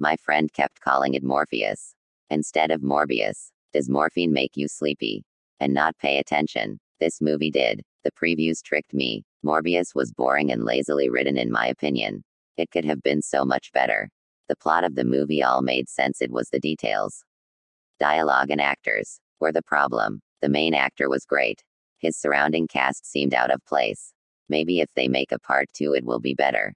My friend kept calling it Morpheus. Instead of Morbius. Does morphine make you sleepy? And not pay attention? This movie did. The previews tricked me. Morbius was boring and lazily written, in my opinion. It could have been so much better. The plot of the movie all made sense, it was the details. Dialogue and actors were the problem. The main actor was great. His surrounding cast seemed out of place. Maybe if they make a part two, it will be better.